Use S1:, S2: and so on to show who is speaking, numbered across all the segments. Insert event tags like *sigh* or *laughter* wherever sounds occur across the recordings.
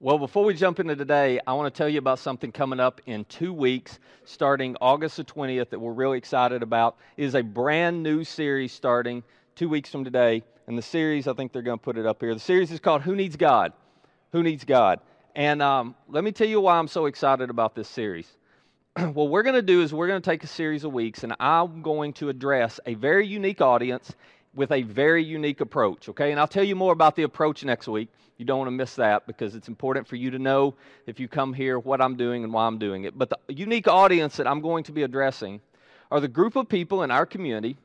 S1: Well, before we jump into today, I want to tell you about something coming up in two weeks, starting August the 20th, that we're really excited about. It is a brand new series starting two weeks from today. And the series, I think they're going to put it up here. The series is called Who Needs God? Who Needs God? And um, let me tell you why I'm so excited about this series. *clears throat* what we're going to do is we're going to take a series of weeks, and I'm going to address a very unique audience with a very unique approach, okay? And I'll tell you more about the approach next week. You don't want to miss that because it's important for you to know if you come here what I'm doing and why I'm doing it. But the unique audience that I'm going to be addressing are the group of people in our community.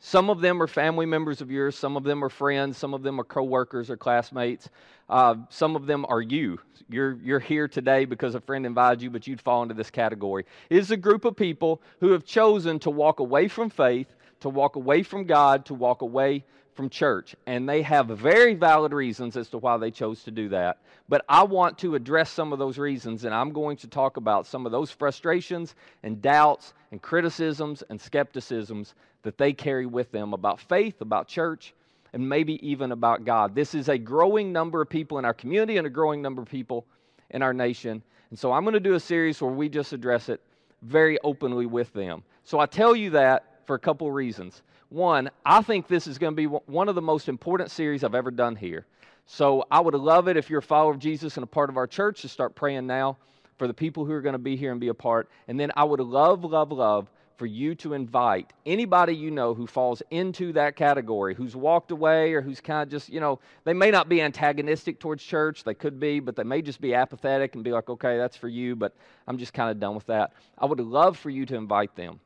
S1: Some of them are family members of yours, some of them are friends, some of them are coworkers or classmates. Uh, some of them are you. You're, you're here today because a friend invited you, but you'd fall into this category. It is a group of people who have chosen to walk away from faith, to walk away from God, to walk away from church. And they have very valid reasons as to why they chose to do that. But I want to address some of those reasons, and I'm going to talk about some of those frustrations and doubts and criticisms and skepticisms that they carry with them about faith, about church, and maybe even about God. This is a growing number of people in our community and a growing number of people in our nation. And so I'm going to do a series where we just address it very openly with them. So I tell you that for a couple of reasons. One, I think this is going to be one of the most important series I've ever done here. So I would love it if you're a follower of Jesus and a part of our church to start praying now for the people who are going to be here and be a part. And then I would love, love, love for you to invite anybody you know who falls into that category, who's walked away or who's kind of just, you know, they may not be antagonistic towards church. They could be, but they may just be apathetic and be like, okay, that's for you, but I'm just kind of done with that. I would love for you to invite them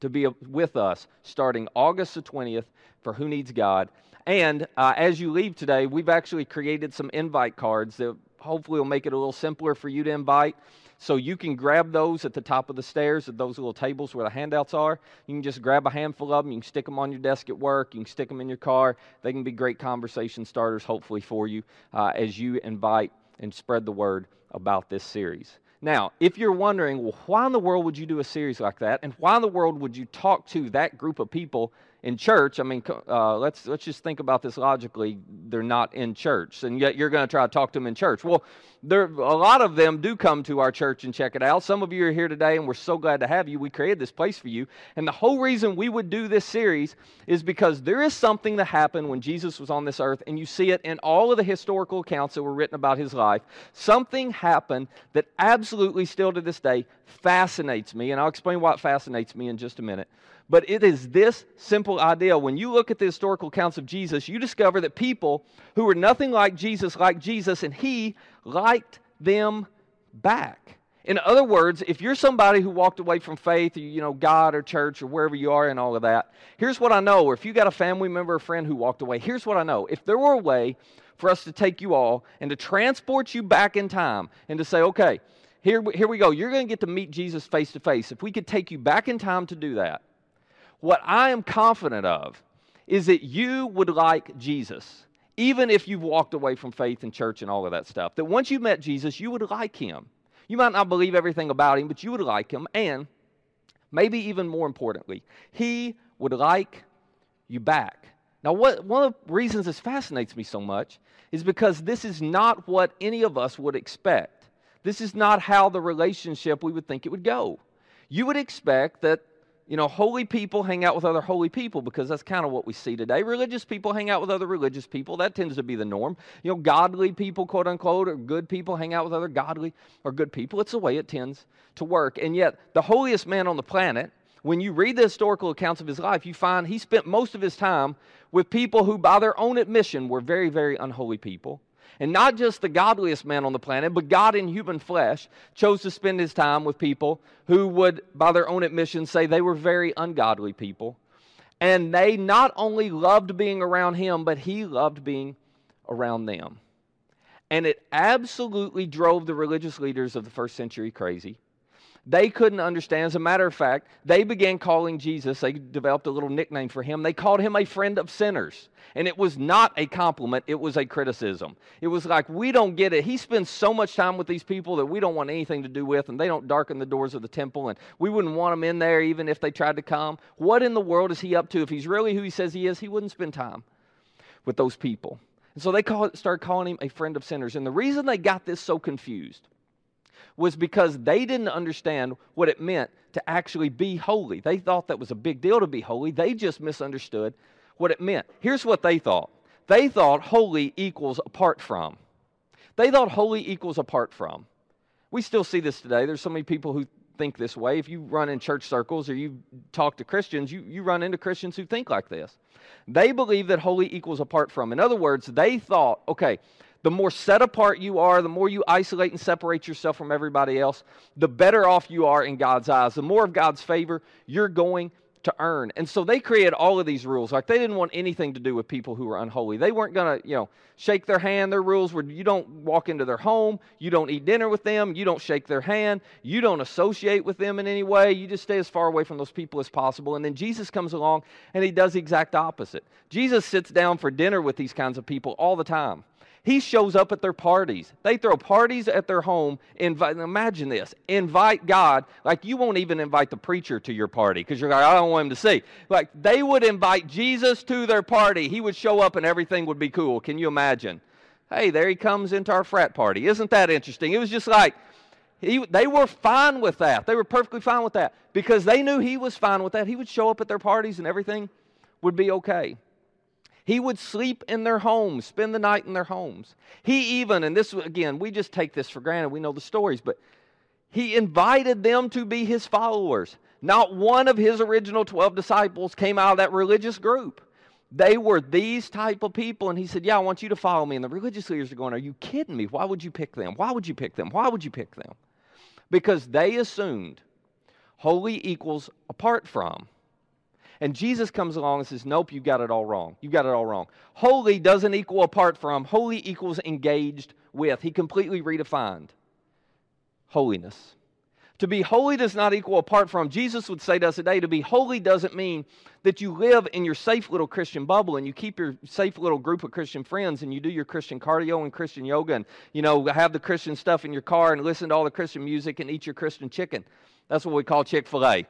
S1: to be with us starting August the 20th for Who Needs God. And uh, as you leave today, we've actually created some invite cards that hopefully will make it a little simpler for you to invite. So you can grab those at the top of the stairs at those little tables where the handouts are. You can just grab a handful of them. You can stick them on your desk at work. You can stick them in your car. They can be great conversation starters, hopefully, for you uh, as you invite and spread the word about this series. Now, if you're wondering, well, why in the world would you do a series like that? And why in the world would you talk to that group of people in church? I mean, uh, let's, let's just think about this logically. They're not in church, and yet you're going to try to talk to them in church. Well, there, a lot of them do come to our church and check it out. Some of you are here today, and we're so glad to have you. We created this place for you. And the whole reason we would do this series is because there is something that happened when Jesus was on this earth, and you see it in all of the historical accounts that were written about his life. Something happened that absolutely still to this day fascinates me, and I'll explain why it fascinates me in just a minute. But it is this simple idea. When you look at the historical accounts of Jesus, you discover that people who were nothing like Jesus like Jesus, and he liked them back. In other words, if you're somebody who walked away from faith, you know, God or church or wherever you are and all of that, here's what I know. Or if you got a family member or friend who walked away, here's what I know. If there were a way for us to take you all and to transport you back in time and to say, okay, here, here we go. You're going to get to meet Jesus face to face. If we could take you back in time to do that, what I am confident of is that you would like Jesus, even if you've walked away from faith and church and all of that stuff. That once you met Jesus, you would like him. You might not believe everything about him, but you would like him. And maybe even more importantly, he would like you back. Now, what, one of the reasons this fascinates me so much is because this is not what any of us would expect. This is not how the relationship we would think it would go. You would expect that you know, holy people hang out with other holy people because that's kind of what we see today. Religious people hang out with other religious people. That tends to be the norm. You know, godly people, quote unquote, or good people hang out with other godly or good people. It's the way it tends to work. And yet, the holiest man on the planet, when you read the historical accounts of his life, you find he spent most of his time with people who, by their own admission, were very, very unholy people. And not just the godliest man on the planet, but God in human flesh chose to spend his time with people who would, by their own admission, say they were very ungodly people. And they not only loved being around him, but he loved being around them. And it absolutely drove the religious leaders of the first century crazy they couldn't understand. As a matter of fact, they began calling Jesus, they developed a little nickname for him. They called him a friend of sinners. And it was not a compliment, it was a criticism. It was like, we don't get it. He spends so much time with these people that we don't want anything to do with, and they don't darken the doors of the temple, and we wouldn't want them in there even if they tried to come. What in the world is he up to? If he's really who he says he is, he wouldn't spend time with those people. And so they call, started calling him a friend of sinners. And the reason they got this so confused was because they didn't understand what it meant to actually be holy. They thought that was a big deal to be holy. They just misunderstood what it meant. Here's what they thought they thought holy equals apart from. They thought holy equals apart from. We still see this today. There's so many people who think this way. If you run in church circles or you talk to Christians, you, you run into Christians who think like this. They believe that holy equals apart from. In other words, they thought, okay, the more set apart you are, the more you isolate and separate yourself from everybody else, the better off you are in God's eyes. The more of God's favor you're going to earn. And so they created all of these rules. Like they didn't want anything to do with people who were unholy. They weren't going to, you know, shake their hand. Their rules were you don't walk into their home, you don't eat dinner with them, you don't shake their hand, you don't associate with them in any way. You just stay as far away from those people as possible. And then Jesus comes along and he does the exact opposite. Jesus sits down for dinner with these kinds of people all the time. He shows up at their parties. They throw parties at their home. Invite, imagine this invite God. Like you won't even invite the preacher to your party because you're like, I don't want him to see. Like they would invite Jesus to their party. He would show up and everything would be cool. Can you imagine? Hey, there he comes into our frat party. Isn't that interesting? It was just like, he, they were fine with that. They were perfectly fine with that because they knew he was fine with that. He would show up at their parties and everything would be okay. He would sleep in their homes, spend the night in their homes. He even, and this again, we just take this for granted, we know the stories, but he invited them to be his followers. Not one of his original 12 disciples came out of that religious group. They were these type of people, and he said, Yeah, I want you to follow me. And the religious leaders are going, Are you kidding me? Why would you pick them? Why would you pick them? Why would you pick them? Because they assumed holy equals apart from. And Jesus comes along and says, Nope, you got it all wrong. You got it all wrong. Holy doesn't equal apart from, holy equals engaged with. He completely redefined holiness. To be holy does not equal apart from. Jesus would say to us today, to be holy doesn't mean that you live in your safe little Christian bubble and you keep your safe little group of Christian friends and you do your Christian cardio and Christian yoga and, you know, have the Christian stuff in your car and listen to all the Christian music and eat your Christian chicken. That's what we call Chick fil A.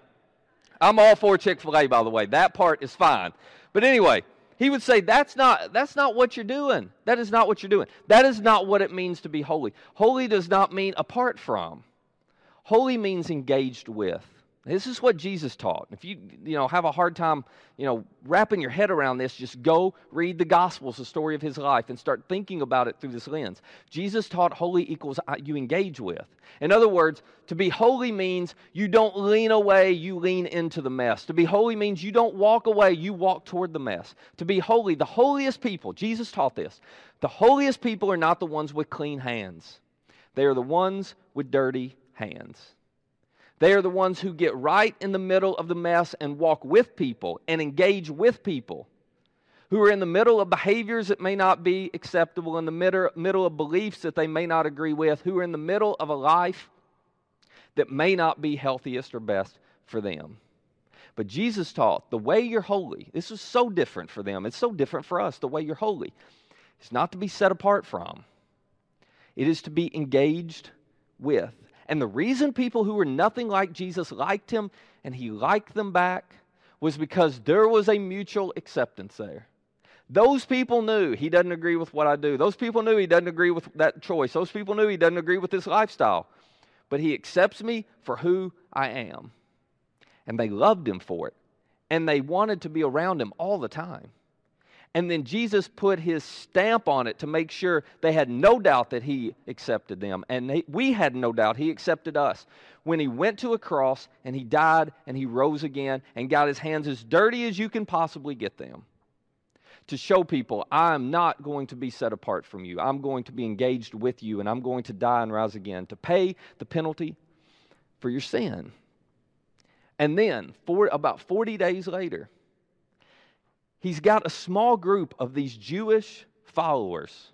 S1: I'm all for Chick fil A, by the way. That part is fine. But anyway, he would say that's not that's not what you're doing. That is not what you're doing. That is not what it means to be holy. Holy does not mean apart from. Holy means engaged with this is what Jesus taught. If you you know have a hard time, you know, wrapping your head around this, just go read the gospels, the story of his life and start thinking about it through this lens. Jesus taught holy equals you engage with. In other words, to be holy means you don't lean away, you lean into the mess. To be holy means you don't walk away, you walk toward the mess. To be holy, the holiest people, Jesus taught this. The holiest people are not the ones with clean hands. They are the ones with dirty hands. They are the ones who get right in the middle of the mess and walk with people and engage with people who are in the middle of behaviors that may not be acceptable, in the middle of beliefs that they may not agree with, who are in the middle of a life that may not be healthiest or best for them. But Jesus taught the way you're holy, this is so different for them. It's so different for us, the way you're holy. It's not to be set apart from, it is to be engaged with. And the reason people who were nothing like Jesus liked him and he liked them back was because there was a mutual acceptance there. Those people knew he doesn't agree with what I do. Those people knew he doesn't agree with that choice. Those people knew he doesn't agree with this lifestyle. But he accepts me for who I am. And they loved him for it. And they wanted to be around him all the time. And then Jesus put his stamp on it to make sure they had no doubt that he accepted them. And they, we had no doubt he accepted us. When he went to a cross and he died and he rose again and got his hands as dirty as you can possibly get them to show people, I'm not going to be set apart from you. I'm going to be engaged with you and I'm going to die and rise again to pay the penalty for your sin. And then, for about 40 days later, he's got a small group of these Jewish followers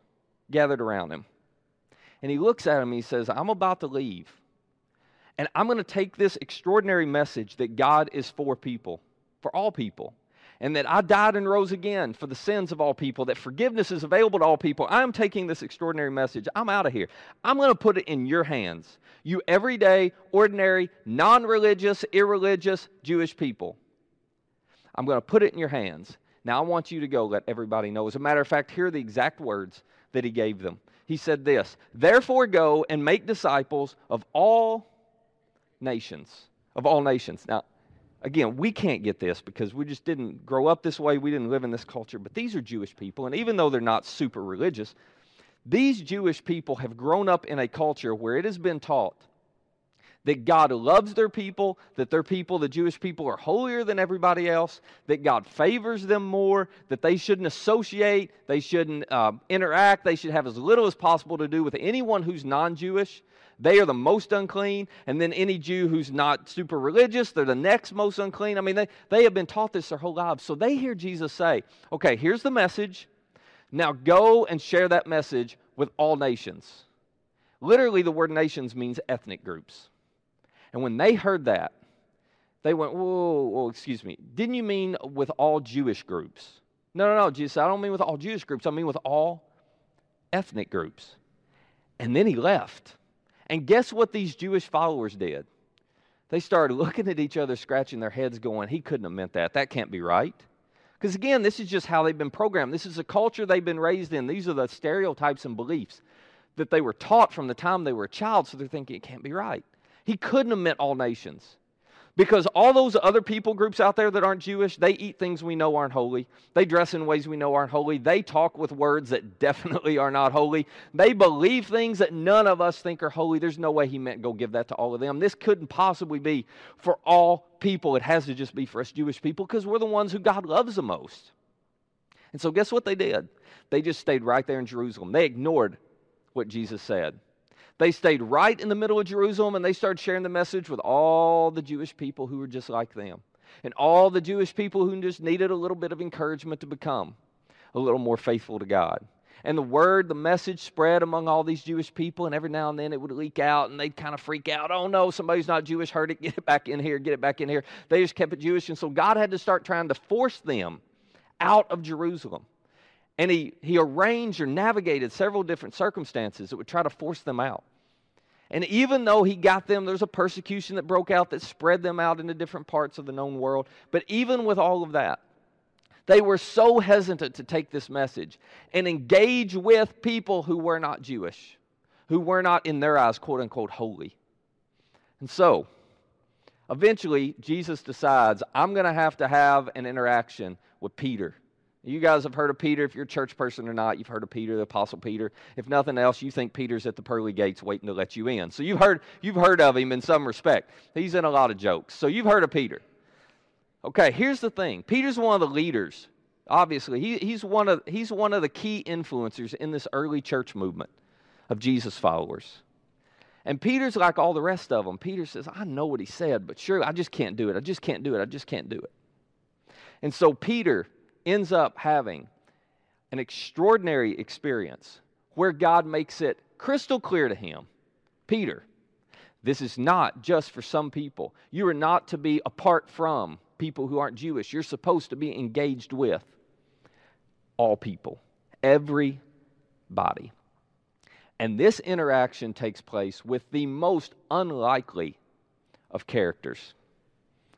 S1: gathered around him. And he looks at him and he says, I'm about to leave. And I'm going to take this extraordinary message that God is for people, for all people, and that I died and rose again for the sins of all people, that forgiveness is available to all people. I'm taking this extraordinary message. I'm out of here. I'm going to put it in your hands. You everyday, ordinary, non religious, irreligious Jewish people. I'm going to put it in your hands. Now I want you to go let everybody know. As a matter of fact, here are the exact words that he gave them. He said this Therefore go and make disciples of all nations. Of all nations. Now, again, we can't get this because we just didn't grow up this way. We didn't live in this culture. But these are Jewish people. And even though they're not super religious, these Jewish people have grown up in a culture where it has been taught that God loves their people, that their people, the Jewish people, are holier than everybody else, that God favors them more, that they shouldn't associate, they shouldn't uh, interact, they should have as little as possible to do with anyone who's non Jewish. They are the most unclean, and then any Jew who's not super religious, they're the next most unclean. I mean, they, they have been taught this their whole lives. So they hear Jesus say, okay, here's the message. Now go and share that message with all nations. Literally, the word nations means ethnic groups. And when they heard that, they went, whoa, whoa, excuse me. Didn't you mean with all Jewish groups? No, no, no, Jesus, I don't mean with all Jewish groups. I mean with all ethnic groups. And then he left. And guess what these Jewish followers did? They started *laughs* looking at each other, scratching their heads, going, He couldn't have meant that. That can't be right. Because again, this is just how they've been programmed. This is a culture they've been raised in. These are the stereotypes and beliefs that they were taught from the time they were a child, so they're thinking it can't be right. He couldn't have meant all nations. Because all those other people groups out there that aren't Jewish, they eat things we know aren't holy. They dress in ways we know aren't holy. They talk with words that *laughs* definitely are not holy. They believe things that none of us think are holy. There's no way he meant go give that to all of them. This couldn't possibly be for all people. It has to just be for us Jewish people because we're the ones who God loves the most. And so, guess what they did? They just stayed right there in Jerusalem. They ignored what Jesus said. They stayed right in the middle of Jerusalem and they started sharing the message with all the Jewish people who were just like them. And all the Jewish people who just needed a little bit of encouragement to become a little more faithful to God. And the word, the message spread among all these Jewish people, and every now and then it would leak out, and they'd kind of freak out. Oh no, somebody's not Jewish, heard *laughs* it, get it back in here, get it back in here. They just kept it Jewish, and so God had to start trying to force them out of Jerusalem. And he, he arranged or navigated several different circumstances that would try to force them out. And even though he got them, there's a persecution that broke out that spread them out into different parts of the known world. But even with all of that, they were so hesitant to take this message and engage with people who were not Jewish, who were not, in their eyes, quote unquote, holy. And so, eventually, Jesus decides, I'm going to have to have an interaction with Peter. You guys have heard of Peter. If you're a church person or not, you've heard of Peter, the Apostle Peter. If nothing else, you think Peter's at the pearly gates waiting to let you in. So you've heard, you've heard of him in some respect. He's in a lot of jokes. So you've heard of Peter. Okay, here's the thing Peter's one of the leaders. Obviously, he, he's, one of, he's one of the key influencers in this early church movement of Jesus followers. And Peter's like all the rest of them. Peter says, I know what he said, but sure, I just can't do it. I just can't do it. I just can't do it. And so Peter ends up having an extraordinary experience where God makes it crystal clear to him Peter, this is not just for some people. You are not to be apart from people who aren't Jewish. You're supposed to be engaged with all people, everybody. And this interaction takes place with the most unlikely of characters,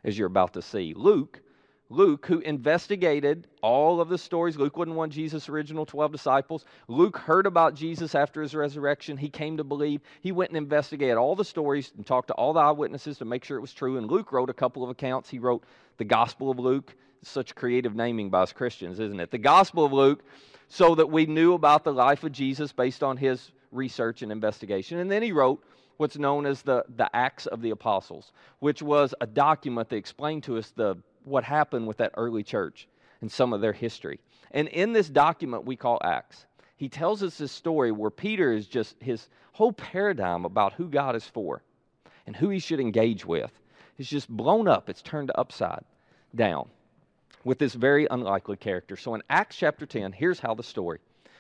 S1: as you're about to see. Luke Luke, who investigated all of the stories. Luke wasn't one of Jesus' original 12 disciples. Luke heard about Jesus after his resurrection. He came to believe. He went and investigated all the stories and talked to all the eyewitnesses to make sure it was true. And Luke wrote a couple of accounts. He wrote the Gospel of Luke. Such creative naming by us Christians, isn't it? The Gospel of Luke, so that we knew about the life of Jesus based on his research and investigation. And then he wrote what's known as the, the Acts of the Apostles, which was a document that explained to us the what happened with that early church and some of their history. And in this document we call Acts, he tells us this story where Peter is just his whole paradigm about who God is for and who he should engage with is just blown up. It's turned upside down with this very unlikely character. So in Acts chapter 10, here's how the story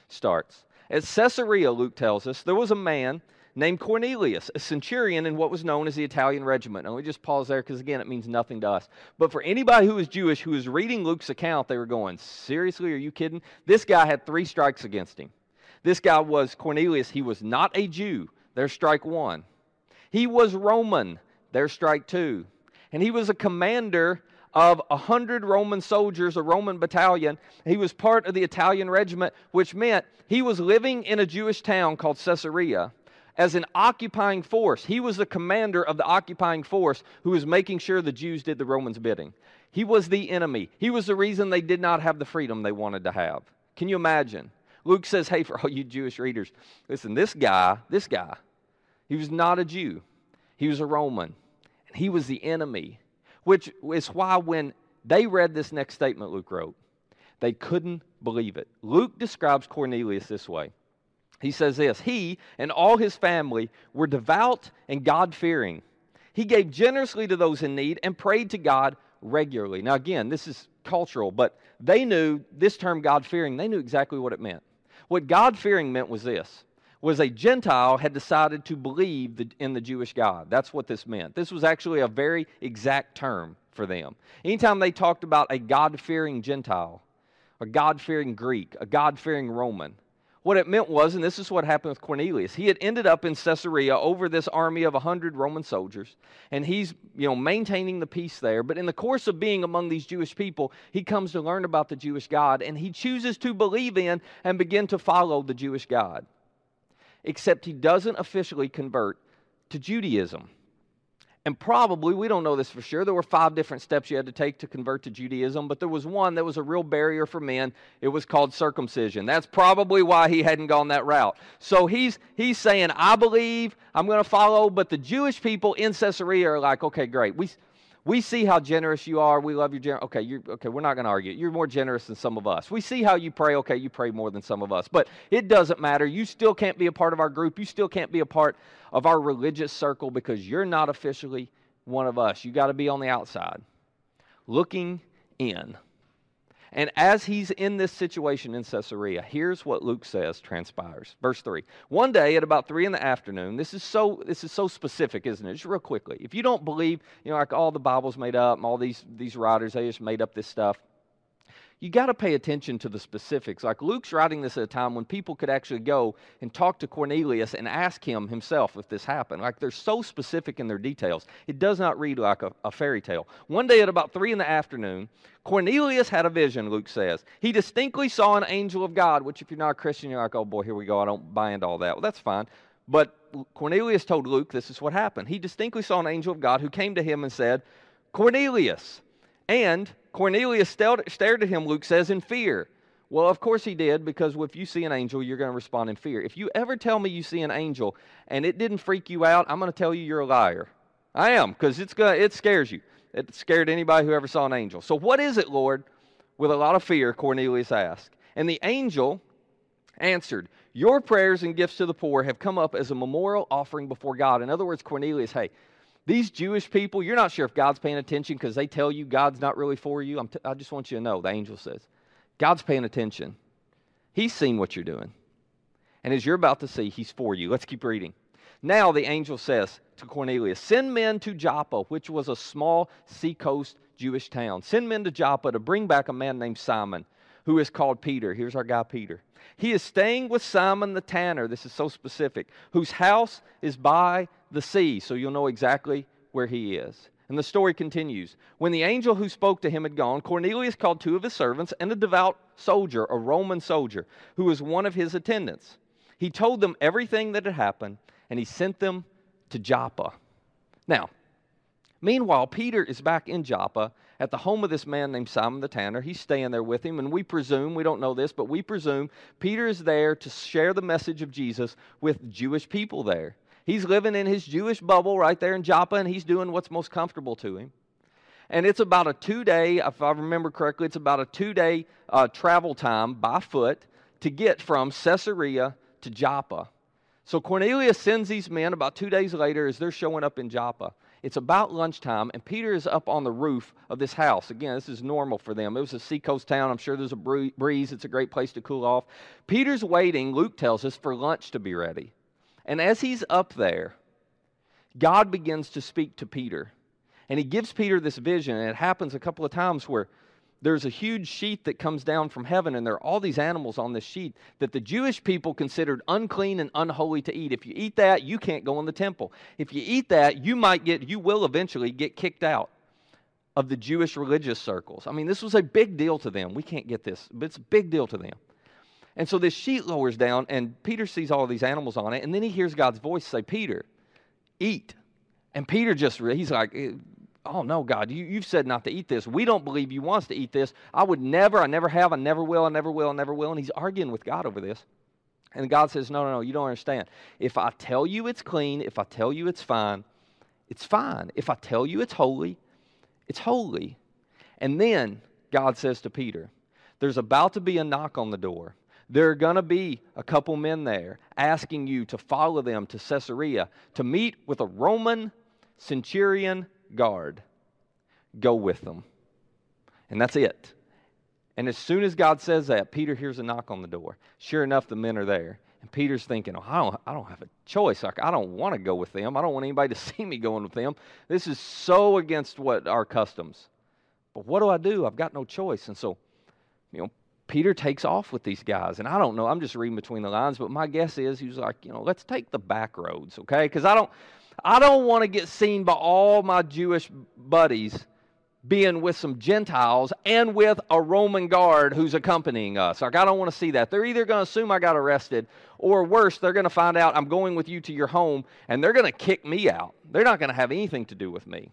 S1: starts. At Caesarea, Luke tells us, there was a man named Cornelius, a centurion in what was known as the Italian regiment. And we just pause there because, again, it means nothing to us. But for anybody who was Jewish who was reading Luke's account, they were going, Seriously, are you kidding? This guy had three strikes against him. This guy was Cornelius. He was not a Jew. There's strike one. He was Roman. There's strike two. And he was a commander of a hundred Roman soldiers, a Roman battalion. He was part of the Italian regiment, which meant he was living in a Jewish town called Caesarea as an occupying force. He was the commander of the occupying force who was making sure the Jews did the Romans' bidding. He was the enemy. He was the reason they did not have the freedom they wanted to have. Can you imagine? Luke says, hey, for all you Jewish readers, listen, this guy, this guy, he was not a Jew, he was a Roman, and he was the enemy, which is why when they read this next statement Luke wrote, they couldn't believe it. Luke describes Cornelius this way he says this He and all his family were devout and God fearing. He gave generously to those in need and prayed to God regularly. Now, again, this is cultural, but they knew this term God fearing, they knew exactly what it meant. What God fearing meant was this was a Gentile had decided to believe in the Jewish God. That's what this meant. This was actually a very exact term for them. Anytime they talked about a God fearing Gentile, a God fearing Greek, a God fearing Roman, what it meant was, and this is what happened with Cornelius, he had ended up in Caesarea over this army of 100 Roman soldiers, and he's you know, maintaining the peace there. But in the course of being among these Jewish people, he comes to learn about the Jewish God, and he chooses to believe in and begin to follow the Jewish God. Except he doesn't officially convert to Judaism. And probably, we don't know this for sure, there were five different steps you had to take to convert to Judaism, but there was one that was a real barrier for men. It was called circumcision. That's probably why he hadn't gone that route. So he's, he's saying, I believe, I'm going to follow, but the Jewish people in Caesarea are like, okay, great. We, we see how generous you are. We love your generous. Okay, you're, okay, we're not going to argue. You're more generous than some of us. We see how you pray. Okay, you pray more than some of us. But it doesn't matter. You still can't be a part of our group. You still can't be a part of our religious circle because you're not officially one of us. You got to be on the outside, looking in. And as he's in this situation in Caesarea, here's what Luke says transpires. Verse 3. One day at about 3 in the afternoon, this is so this is so specific, isn't it? Just real quickly. If you don't believe, you know, like all the Bible's made up, and all these these writers, they just made up this stuff you got to pay attention to the specifics. Like Luke's writing this at a time when people could actually go and talk to Cornelius and ask him himself if this happened. Like they're so specific in their details. It does not read like a, a fairy tale. One day at about three in the afternoon, Cornelius had a vision, Luke says. He distinctly saw an angel of God, which if you're not a Christian, you're like, oh boy, here we go. I don't buy into all that. Well, that's fine. But Cornelius told Luke this is what happened. He distinctly saw an angel of God who came to him and said, Cornelius. And Cornelius stared at him, Luke says, in fear. Well, of course he did, because if you see an angel, you're going to respond in fear. If you ever tell me you see an angel and it didn't freak you out, I'm going to tell you you're a liar. I am, because it's going it scares you. It scared anybody who ever saw an angel. So, what is it, Lord? With a lot of fear, Cornelius asked. And the angel answered, Your prayers and gifts to the poor have come up as a memorial offering before God. In other words, Cornelius, hey, these Jewish people, you're not sure if God's paying attention because they tell you God's not really for you. T- I just want you to know, the angel says, God's paying attention. He's seen what you're doing. And as you're about to see, He's for you. Let's keep reading. Now the angel says to Cornelius, Send men to Joppa, which was a small seacoast Jewish town. Send men to Joppa to bring back a man named Simon, who is called Peter. Here's our guy, Peter. He is staying with Simon the tanner. This is so specific, whose house is by the sea, so you'll know exactly where he is. And the story continues. When the angel who spoke to him had gone, Cornelius called two of his servants and a devout soldier, a Roman soldier, who was one of his attendants. He told them everything that had happened, and he sent them to Joppa. Now, meanwhile, Peter is back in Joppa at the home of this man named Simon the Tanner. He's staying there with him, and we presume, we don't know this, but we presume Peter is there to share the message of Jesus with Jewish people there. He's living in his Jewish bubble right there in Joppa, and he's doing what's most comfortable to him. And it's about a two day, if I remember correctly, it's about a two day uh, travel time by foot to get from Caesarea to Joppa. So Cornelius sends these men about two days later as they're showing up in Joppa. It's about lunchtime, and Peter is up on the roof of this house. Again, this is normal for them. It was a seacoast town. I'm sure there's a breeze. It's a great place to cool off. Peter's waiting, Luke tells us, for lunch to be ready. And as he's up there, God begins to speak to Peter. And he gives Peter this vision, and it happens a couple of times where there's a huge sheet that comes down from heaven, and there are all these animals on this sheet that the Jewish people considered unclean and unholy to eat. If you eat that, you can't go in the temple. If you eat that, you might get, you will eventually get kicked out. of the Jewish religious circles. I mean, this was a big deal to them. We can't get this, but it's a big deal to them. And so this sheet lowers down, and Peter sees all these animals on it, and then he hears God's voice say, Peter, eat. And Peter just, he's like, oh no, God, you, you've said not to eat this. We don't believe you want us to eat this. I would never, I never have, I never will, I never will, I never will. And he's arguing with God over this. And God says, no, no, no, you don't understand. If I tell you it's clean, if I tell you it's fine, it's fine. If I tell you it's holy, it's holy. And then God says to Peter, There's about to be a knock on the door. There are going to be a couple men there asking you to follow them to Caesarea to meet with a Roman centurion guard. Go with them. And that's it. And as soon as God says that, Peter hears a knock on the door. Sure enough, the men are there. And Peter's thinking, oh, I, don't, I don't have a choice. I don't want to go with them. I don't want anybody to *laughs* see me going with them. This is so against what our customs. But what do I do? I've got no choice. And so, you know, Peter takes off with these guys. And I don't know, I'm just reading between the lines, but my guess is he was like, you know, let's take the back roads, okay? Because I don't I don't want to get seen by all my Jewish buddies being with some Gentiles and with a Roman guard who's accompanying us. Like, I don't want to see that. They're either going to assume I got arrested, or worse, they're going to find out I'm going with you to your home and they're going to kick me out. They're not going to have anything to do with me.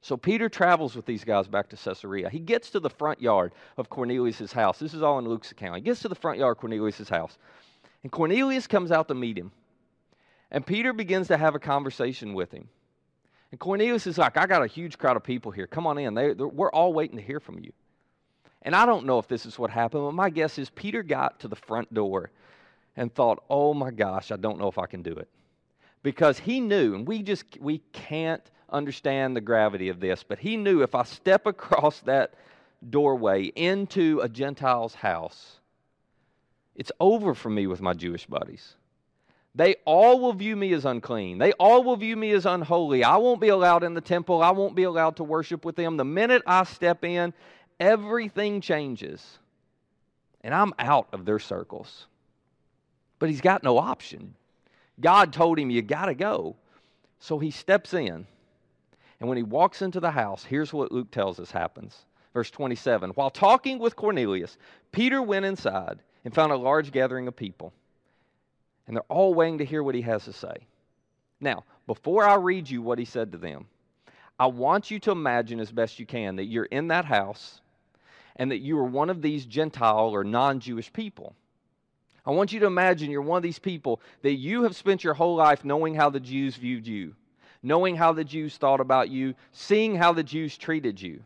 S1: So Peter travels with these guys back to Caesarea. He gets to the front yard of Cornelius' house. This is all in Luke's account. He gets to the front yard of Cornelius' house. And Cornelius comes out to meet him. And Peter begins to have a conversation with him. And Cornelius is like, I got a huge crowd of people here. Come on in. They, we're all waiting to hear from you. And I don't know if this is what happened, but my guess is Peter got to the front door and thought, oh my gosh, I don't know if I can do it. Because he knew, and we just we can't understand the gravity of this, but he knew if I step across that doorway into a Gentile's house, it's over for me with my Jewish buddies. They all will view me as unclean. They all will view me as unholy. I won't be allowed in the temple. I won't be allowed to worship with them. The minute I step in, everything changes. And I'm out of their circles. But he's got no option. God told him, You got to go. So he steps in. And when he walks into the house, here's what Luke tells us happens. Verse 27 While talking with Cornelius, Peter went inside and found a large gathering of people and they're all waiting to hear what he has to say. Now, before I read you what he said to them, I want you to imagine as best you can that you're in that house and that you are one of these Gentile or non Jewish people. I want you to imagine you're one of these people that you have spent your whole life knowing how the Jews viewed you, knowing how the Jews thought about you, seeing how the Jews treated you.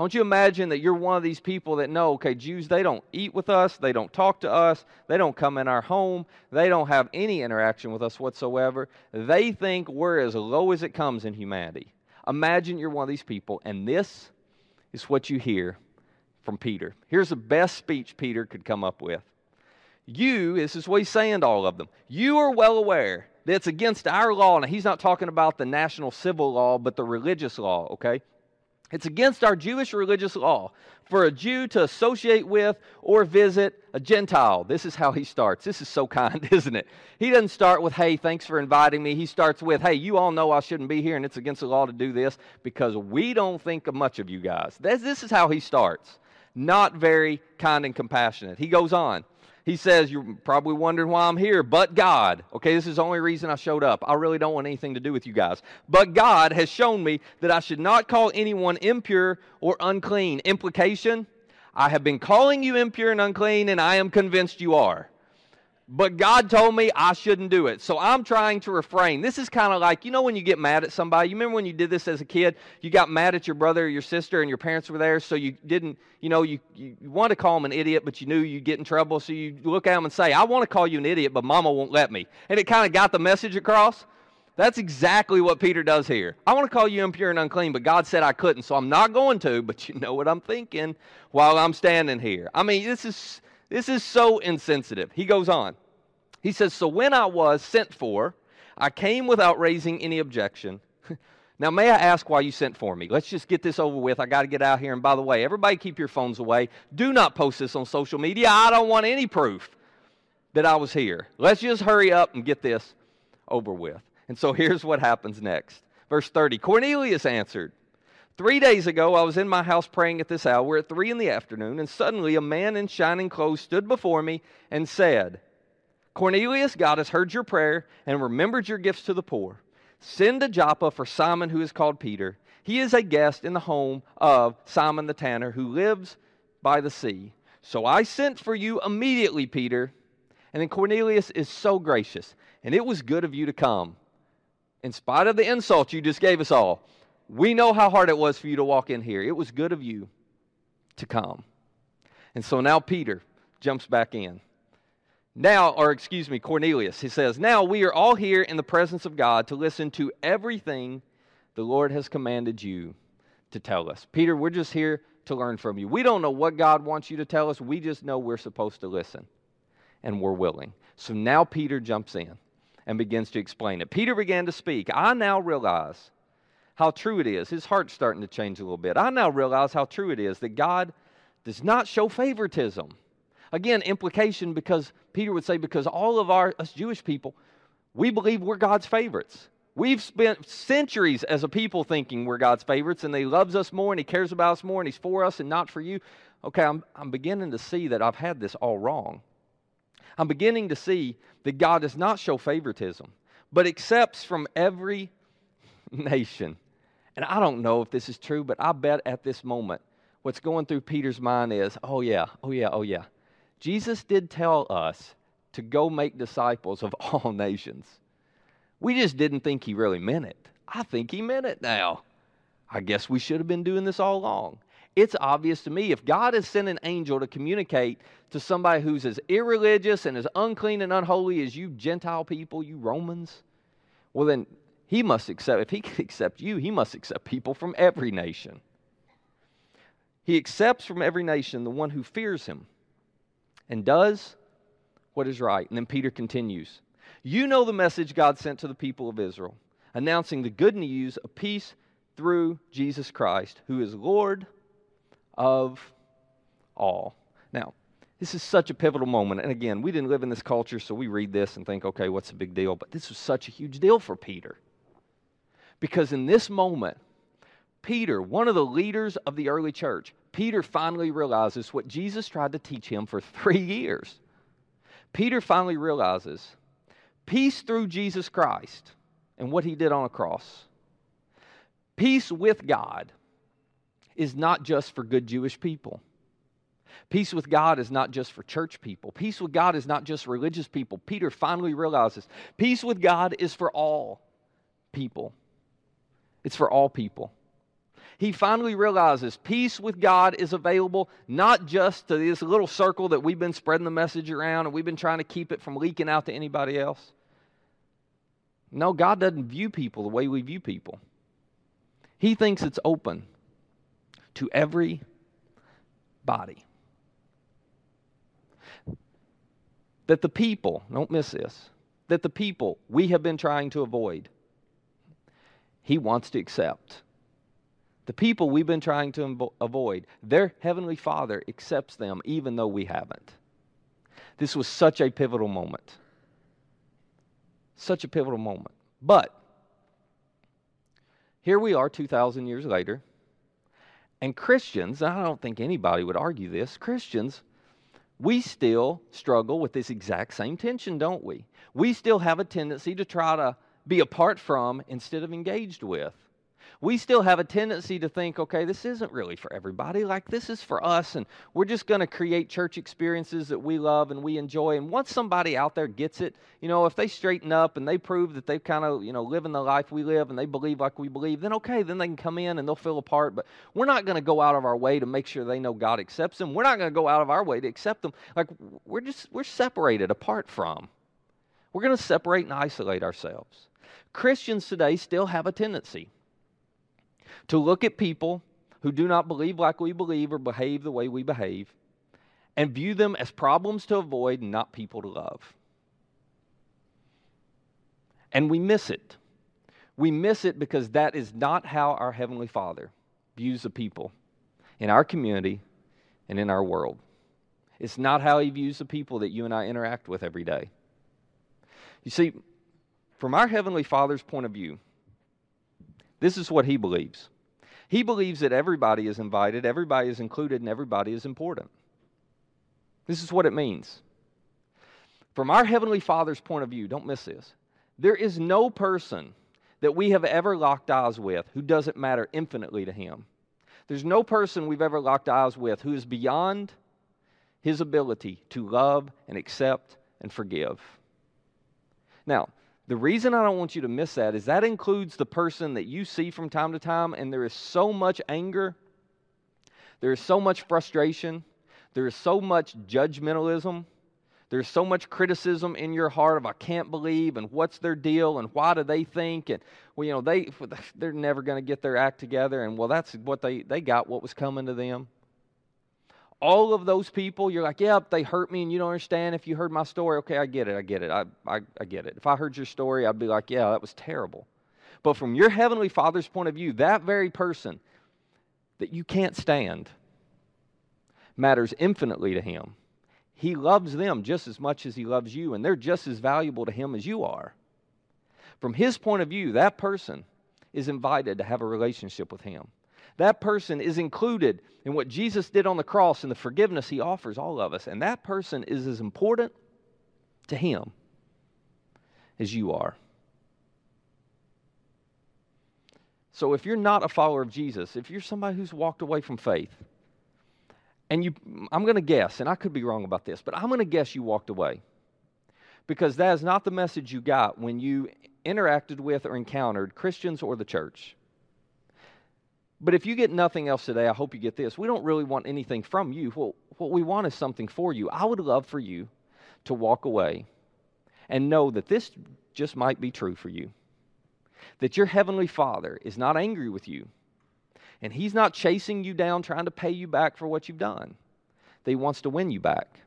S1: Want you imagine that you're one of these people that know, okay, Jews, they don't eat with us, they don't talk to us, they don't come in our home, they don't have any interaction with us whatsoever. They think we're as low as it comes in humanity. Imagine you're one of these people, and this is what you hear from Peter. Here's the best speech Peter could come up with. You, this is what he's saying to all of them, you are well aware that it's against our law. Now, he's not talking about the national civil law, but the religious law, okay? It's against our Jewish religious law for a Jew to associate with or visit a Gentile. This is how he starts. This is so kind, *laughs* isn't it? He doesn't start with, hey, thanks for inviting me. He starts with, hey, you all know I shouldn't be here and it's against the law to do this because we don't think much of you guys. This, this is how he starts. Not very kind and compassionate. He goes on. He says, You're probably wondering why I'm here, but God. Okay, this is the only reason I showed up. I really don't want anything to do with you guys. But God has shown me that I should not call anyone impure or unclean. Implication I have been calling you impure and unclean, and I am convinced you are. But God told me I shouldn't do it. So I'm trying to refrain. This is kind of like, you know, when you get mad at somebody. You remember when you did this as a kid? You got mad at your brother or your sister and your parents were there. So you didn't, you know, you, you want to call them an idiot, but you knew you'd get in trouble. So you look at them and say, I want to call you an idiot, but mama won't let me. And it kind of got the message across. That's exactly what Peter does here. I want to call you impure and unclean, but God said I couldn't, so I'm not going to. But you know what I'm thinking while I'm standing here. I mean, this is this is so insensitive. He goes on. He says, So when I was sent for, I came without raising any objection. *laughs* now, may I ask why you sent for me? Let's just get this over with. I got to get out here. And by the way, everybody keep your phones away. Do not post this on social media. I don't want any proof that I was here. Let's just hurry up and get this over with. And so *laughs* here's what happens next. Verse 30 Cornelius answered, Three days ago, I was in my house praying at this hour at three in the afternoon, and suddenly a man in shining clothes stood before me and said, Cornelius, God has heard your prayer and remembered your gifts to the poor. Send to Joppa for Simon, who is called Peter. He is a guest in the home of Simon the tanner, who lives by the sea. So I sent for you immediately, Peter. And then Cornelius is so gracious, and it was good of you to come. In spite of the insult you just gave us all, we know how hard it was for you to walk in here. It was good of you to come. And so now Peter jumps back in. Now, or excuse me, Cornelius, he says, Now we are all here in the presence of God to listen to everything the Lord has commanded you to tell us. Peter, we're just here to learn from you. We don't know what God wants you to tell us, we just know we're supposed to listen and we're willing. So now Peter jumps in and begins to explain it. Peter began to speak. I now realize how true it is. His heart's starting to change a little bit. I now realize how true it is that God does not show favoritism. Again, implication because Peter would say, because all of our, us Jewish people, we believe we're God's favorites. We've spent centuries as a people thinking we're God's favorites and He loves us more and He cares about us more and He's for us and not for you. Okay, I'm, I'm beginning to see that I've had this all wrong. I'm beginning to see that God does not show favoritism, but accepts from every *laughs* nation. And I don't know if this is true, but I bet at this moment, what's going through Peter's mind is, oh, yeah, oh, yeah, oh, yeah. Jesus did tell us to go make disciples of *laughs* all nations. We just didn't think he really meant it. I think he meant it now. I guess we should have been doing this all along. It's obvious to me if God has sent an angel to communicate to somebody who's as irreligious and as unclean and unholy as you Gentile people, you Romans, well, then he must accept, if he can accept you, he must accept people from every nation. He accepts from every nation the one who fears him and does what is right. And then Peter continues You know the message God sent to the people of Israel, announcing the good news of peace through Jesus Christ, who is Lord of all. Now, this is such a pivotal moment. And again, we didn't live in this culture, so we read this and think, okay, what's the big deal? But this was such a huge deal for Peter. Because in this moment, Peter, one of the leaders of the early church, Peter finally realizes what Jesus tried to teach him for *laughs* three years. Peter finally realizes peace through Jesus Christ and what he did on a cross. Peace with God is not just for good Jewish people. Peace with God is not just for church people. Peace with God is not just religious people. Peter finally realizes peace with God is for all people. It's for all people he finally realizes peace with God is available not just to this little circle that we've been spreading the message around and we've been trying to keep it from leaking out to anybody else. No, God doesn't view people the way we view people. He thinks it's open to every body. That the people, don't miss this, that the people we have been trying to avoid, He wants to accept the people we've been trying to avoid, their Heavenly Father accepts them even though we haven't. This was such a pivotal moment. Such a pivotal moment. But here we are 2,000 years later, and Christians, I don't think anybody would argue this, Christians, we still struggle with this exact same tension, don't we? We still have a tendency to try to be apart from instead of engaged with we still have a tendency to think, okay, this isn't really for everybody. Like, this is for us, and we're just going to create church experiences that we love and we enjoy. And once somebody out there gets it, you know, if they straighten up and they prove that they've kind of, you know, living the life we live and they believe like we believe, then okay, then they can come in and they'll feel apart. But we're not going to go out of our way to make sure they know God accepts them. We're not going to go out of our way to accept them. Like, we're just, we're separated apart from. We're going to separate and isolate ourselves. Christians today still have a tendency to look at people who do not believe like we believe or behave the way we behave and view them as problems to avoid and not people to love. And we miss it. We miss it because that is not how our Heavenly Father views the people in our community and in our world. It's not how He views the people that you and I interact with every day. You see, from our Heavenly Father's point of view, this is what He believes He believes that everybody is invited, everybody is included, and everybody is important. This is what it means. From our Heavenly Father's point of view, don't miss this. There is no person that we have ever locked eyes with who doesn't matter infinitely to Him. There's no person we've ever locked eyes with who is beyond His ability to love and accept and forgive. Now, the reason I don't want you to miss that is that includes the person that you see from time to time, and there is so much anger, there is so much frustration, there is so much judgmentalism there's so much criticism in your heart of I can't believe and what's their deal and why do they think and well you know they *laughs* they're never going to get their act together and well that's what they they got what was coming to them. All of those people, you're like, yeah, they hurt me and you don't understand. If you heard my story, okay, I get it, I get it, I, I, I get it. If I heard your story, I'd be like, yeah, that was terrible. But from your heavenly Father's point of view, that very person that you can't stand matters infinitely to Him. He loves them just as much as He loves you, and they're just as valuable to Him as you are. From His point of view, that person is invited to have a relationship with Him. That person is included in what Jesus did on the cross and the forgiveness He offers all of us. And that person is as important to Him as you are. So if you're not a follower of Jesus, if you're somebody who's walked away from faith, and you, I'm going to guess, and I could be wrong about this, but I'm going to guess you walked away. Because that is not the message you got when you interacted with or encountered Christians or the church. But if you get nothing else today, I hope you get this. We don't really want anything from you. Well, what we want is something for you. I would love for you to walk away and know that this just might be true for you. That your Heavenly Father is not angry with you and He's not chasing you down trying to pay you back for what you've done. That He wants to win you back.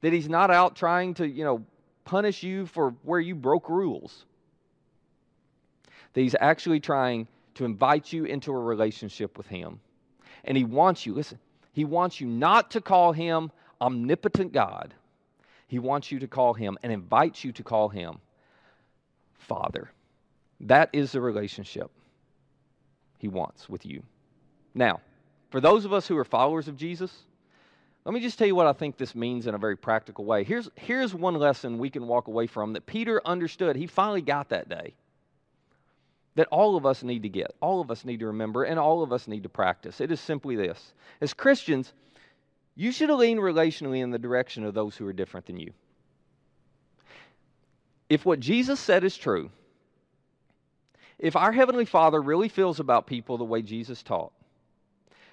S1: That He's not out trying to, you know, punish you for where you broke rules. That He's actually trying to invite you into a relationship with Him. And He wants you, listen, He wants you not to call Him omnipotent God. He wants you to call Him and invites you to call Him Father. That is the relationship He wants with you. Now, for those of us who are followers of Jesus, let me just tell you what I think this means in a very practical way. Here's, here's one lesson we can walk away from that Peter understood. He finally got that day. That all of us need to get, all of us need to remember, and all of us need to practice. It is simply this As Christians, you should lean relationally in the direction of those who are different than you. If what Jesus said is true, if our Heavenly Father really feels about people the way Jesus taught,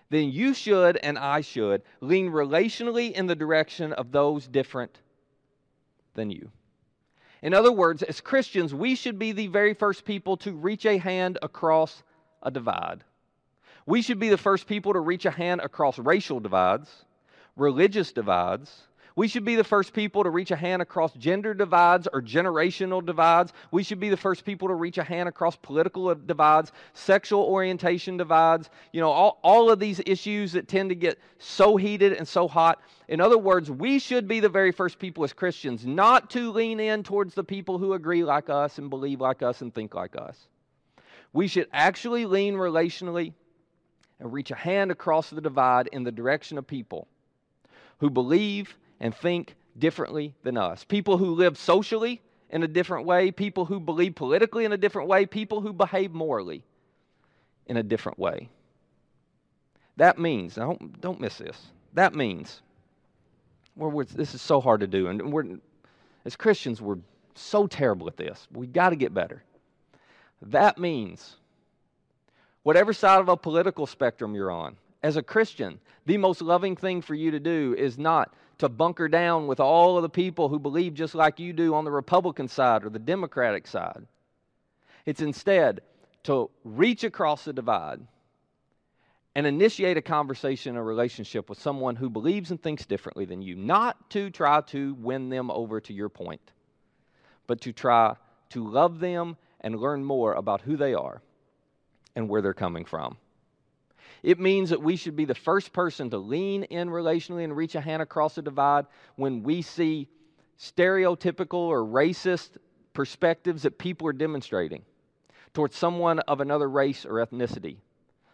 S1: then you should and I should lean relationally in the direction of those different than you. In other words, as Christians, we should be the very first people to reach a hand across a divide. We should be the first people to reach a hand across racial divides, religious divides, we should be the first people to reach a hand across gender divides or generational divides. We should be the first people to reach a hand across political divides, sexual orientation divides, you know, all, all of these issues that tend to get so heated and so hot. In other words, we should be the very first people as Christians not to lean in towards the people who agree like us and believe like us and think like us. We should actually lean relationally and reach a hand across the divide in the direction of people who believe and think differently than us. People who live socially in a different way, people who believe politically in a different way, people who behave morally in a different way. That means, don't, don't miss this, that means, we're, this is so hard to do, and we're, as Christians, we're so terrible at this. We've got to get better. That means, whatever side of a political spectrum you're on, as a Christian, the most loving thing for you to do is not to bunker down with all of the people who believe just like you do on the Republican side or the Democratic side. It's instead to reach across the divide and initiate a conversation, a relationship with someone who believes and thinks differently than you, not to try to win them over to your point, but to try to love them and learn more about who they are and where they're coming from. It means that we should be the first person to lean in relationally and reach a hand across the divide when we see stereotypical or racist perspectives that people are demonstrating towards someone of another race or ethnicity,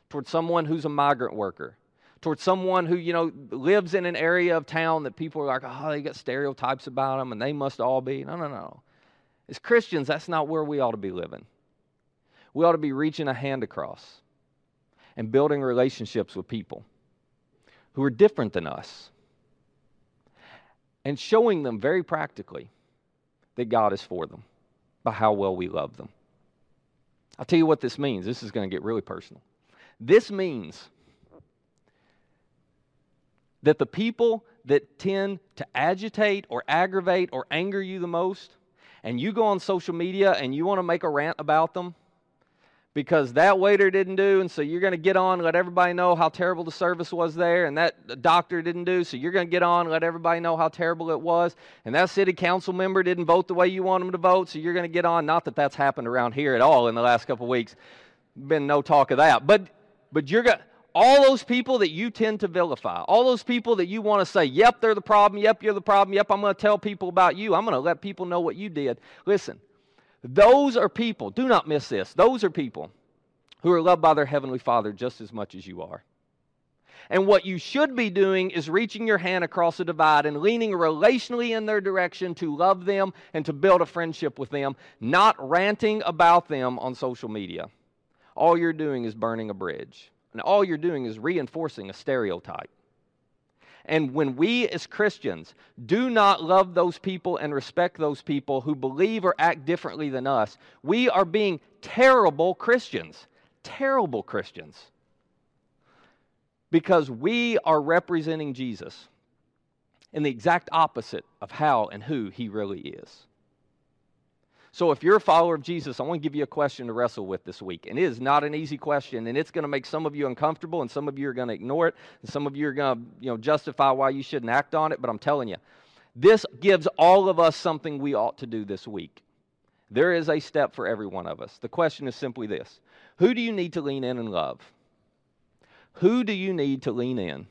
S1: towards someone who's a migrant worker, towards someone who, you know, lives in an area of town that people are like, oh, they got stereotypes about them and they must all be. No, no, no. As Christians, that's not where we ought to be living. We ought to be reaching a hand across and building relationships with people who are different than us and showing them very practically that God is for them by how well we love them. I'll tell you what this means. This is going to get really personal. This means that the people that tend to agitate or aggravate or anger you the most, and you go on social media and you want to make a rant about them, because that waiter didn't do, and so you're going to get on let everybody know how terrible the service was there, and that doctor didn't do, so you're going to get on let everybody know how terrible it was, and that city council member didn't vote the way you want them to vote, so you're going to get on. Not that that's happened around here at all in the last couple weeks. Been no talk of that, but but you're going all those people that you tend to vilify, all those people that you want to say, yep, they're the problem, yep, you're the problem, yep, I'm going to tell people about you, I'm going to let people know what you did. Listen, those are people, do not miss this, those are people who are loved by their Heavenly Father just as much as you are. And what you should be doing is reaching your hand across the divide and leaning relationally in their direction to love them and to build a friendship with them, not ranting about them on social media. All you're doing is burning a bridge. And all you're doing is reinforcing a stereotype. And when we as Christians do not love those people and respect those people who believe or act differently than us, we are being terrible Christians. Terrible Christians. Because we are representing Jesus in the exact opposite of how and who he really is. So, if you're a follower of Jesus, I want to give you a question to wrestle with this week. And it is not an easy question, and it's going to make some of you uncomfortable, and some of you are going to ignore it, and some of you are going to you know, justify why you shouldn't act on it. But I'm telling you, this gives all of us something we ought to do this week. There is a step for every one of us. The question is simply this Who do you need to lean in and love? Who do you need to lean in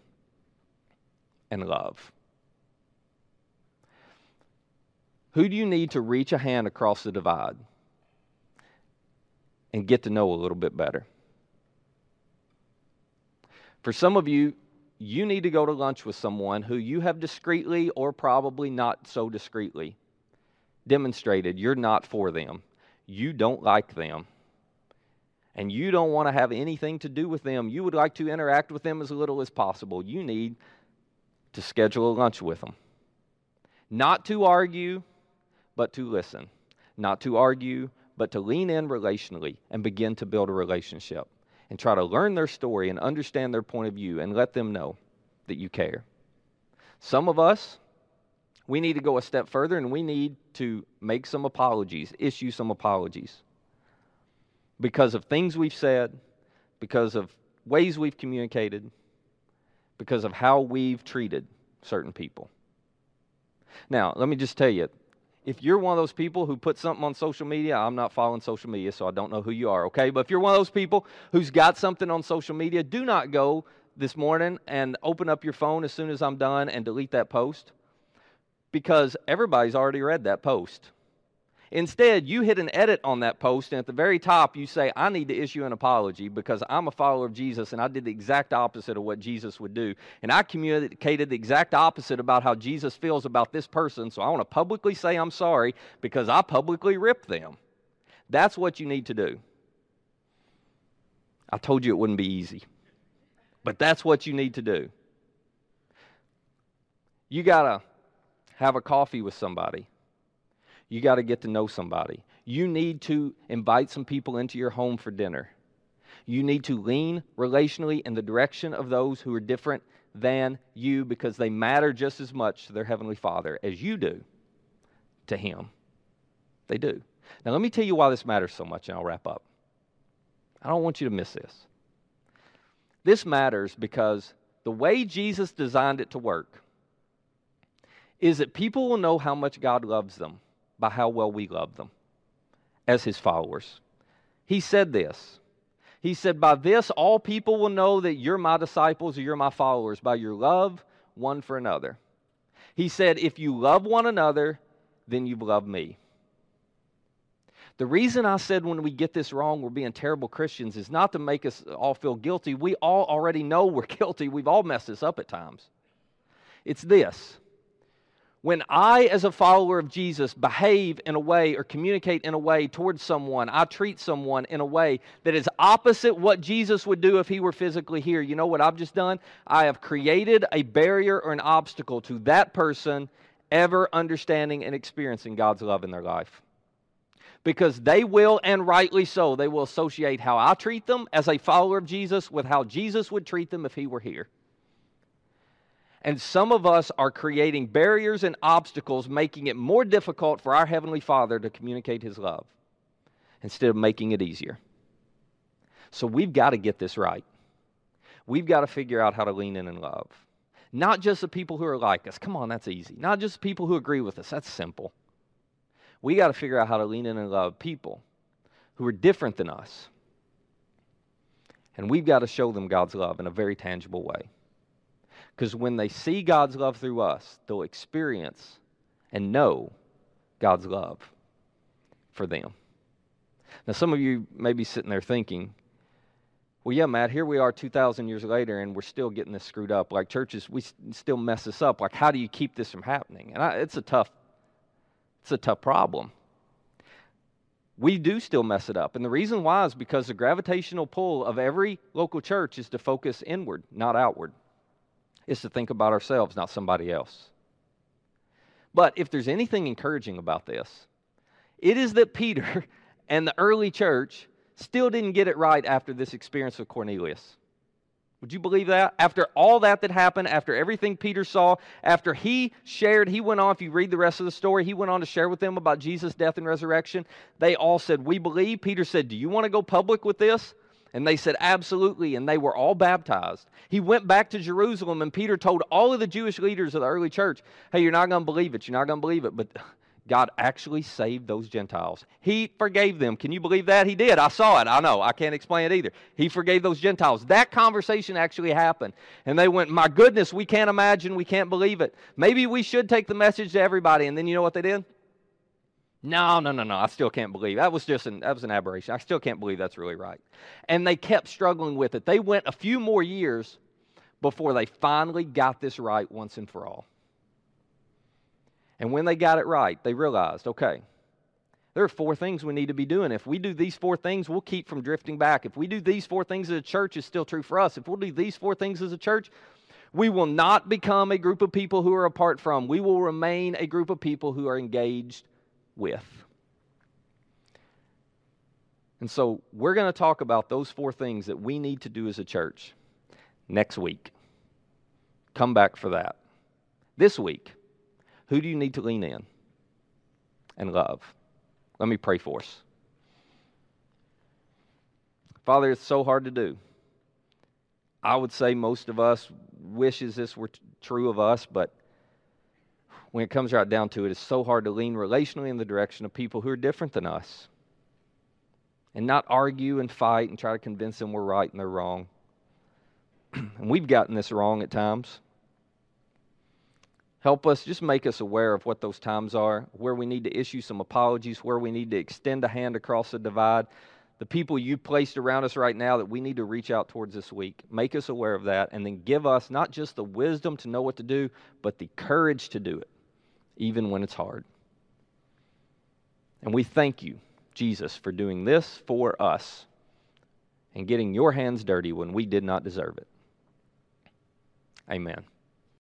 S1: and love? Who do you need to reach a hand across the divide and get to know a little bit better? For some of you, you need to go to lunch with someone who you have discreetly or probably not so discreetly demonstrated you're not for them. You don't like them. And you don't want to have anything to do with them. You would like to interact with them as little as possible. You need to schedule a lunch with them. Not to argue, but to listen, not to argue, but to lean in relationally and begin to build a relationship and try to learn their story and understand their point of view and let them know that you care. Some of us, we need to go a step further and we need to make some apologies, issue some apologies because of things we've said, because of ways we've communicated, because of how we've treated certain people. Now, let me just tell you, if you're one of those people who put something on social media, I'm not following social media, so I don't know who you are, okay? But if you're one of those people who's got something on social media, do not go this morning and open up your phone as soon as I'm done and delete that post because everybody's already read that post. Instead, you hit an edit on that post, and at the very top, you say, I need to issue an apology because I'm a follower of Jesus and I did the exact opposite of what Jesus would do. And I communicated the exact opposite about how Jesus feels about this person, so I want to publicly say I'm sorry because I publicly ripped them. That's what you need to do. I told you it wouldn't be easy, but that's what you need to do. You got to have a coffee with somebody you got to get to know somebody. You need to invite some people into your home for dinner. You need to lean relationally in the direction of those who are different than you because they matter just as much to their Heavenly Father as you do to Him. They do. Now, let me tell you why this matters so much, and I'll wrap up. I don't want you to miss this. This matters because the way Jesus designed it to work is that people will know how much God loves them by how well we love them as his followers. He said this. He said, By this all people will know that you're my disciples or you're my followers, by your love one for another. He said, If you love one another, then you've loved me. The reason I said when we get this wrong, we're being terrible Christians is not to make us all feel guilty. We all already know we're *laughs* guilty. We've all messed this up at times. It's this when I, as a follower of Jesus, behave in a way or communicate in a way towards someone, I treat someone in a way that is opposite what Jesus would do if he were physically here, you know what I've just done? I have created a barrier or an obstacle to that person ever understanding and experiencing God's love in their life. Because they will, and rightly so, they will associate how I treat them as a follower of Jesus with how Jesus would treat them if he were here. And some of us are creating barriers and obstacles, making it more difficult for our Heavenly Father to communicate His love instead of making it easier. So we've got to get this right. We've got to figure out how to lean in and love. Not just the people who are like us. Come on, that's easy. Not just the people who agree with us. That's simple. We got to figure out how to lean in and love people who are different than us. And we've got to show them God's love in a very tangible way. Because when they see God's love through us, they'll experience and know God's love for them. Now, some of you may be sitting there thinking, well, yeah, Matt, here we are 2,000 years later, and we're still getting this screwed up. Like churches, we still mess this up. Like, how do you keep this from happening? And I, it's a tough, it's a tough problem. We do still mess it up. And the reason why is because the gravitational pull of every local church is to focus inward, not outward is to think about ourselves, not somebody else. But if there's anything encouraging about this, it is that Peter *laughs* and the early church still didn't get it right after this experience with Cornelius. Would you believe that? After all that that happened, after everything Peter saw, after he shared, he went on, if you read the rest of the story, he went on to share with them about Jesus' death and resurrection. They all said, We believe. Peter said, Do you want to go public with this? And they said, Absolutely. And they were all baptized. He went back to Jerusalem, and Peter told all of the Jewish leaders of the early church, Hey, you're not going to believe it. You're not going to believe it. But God actually saved those Gentiles. He forgave them. Can you believe that? He did. I saw it. I know. I can't explain it either. He forgave those Gentiles. That conversation actually happened. And they went, My goodness, we can't imagine. We can't believe it. Maybe we should take the message to everybody. And then you know what they did? No, no, no, no. I still can't believe that was just an that was an aberration. I still can't believe that's really right. And they kept struggling with it. They went a few more years before they finally got this right once and for all. And when they got it right, they realized, okay, there are four things we need to be doing. If we do these four things, we'll keep from drifting back. If we do these four things as a church, it's still true for us. If we'll do these four things as a church, we will not become a group of people who are apart from. We will remain a group of people who are engaged with. And so we're going to talk about those four things that we need to do as a church next week. Come back for that. This week, who do you need to lean in and love? Let me pray for us. Father, it's so hard to do. I would say most of us wishes this were t- true of us, but when it comes right down to it, it's so hard to lean relationally in the direction of people who are different than us and not argue and fight and try to convince them we're right and they're wrong. *clears throat* and we've gotten this wrong at times. Help us, just make us aware of what those times are, where we need to issue some apologies, where we need to extend a hand across the divide. The people you placed around us right now that we need to reach out towards this week. Make us aware of that, and then give us not just the wisdom to know what to do, but the courage to do it even when it's hard. And we thank you, Jesus, for doing this for us and getting your hands dirty when we did not deserve it. Amen.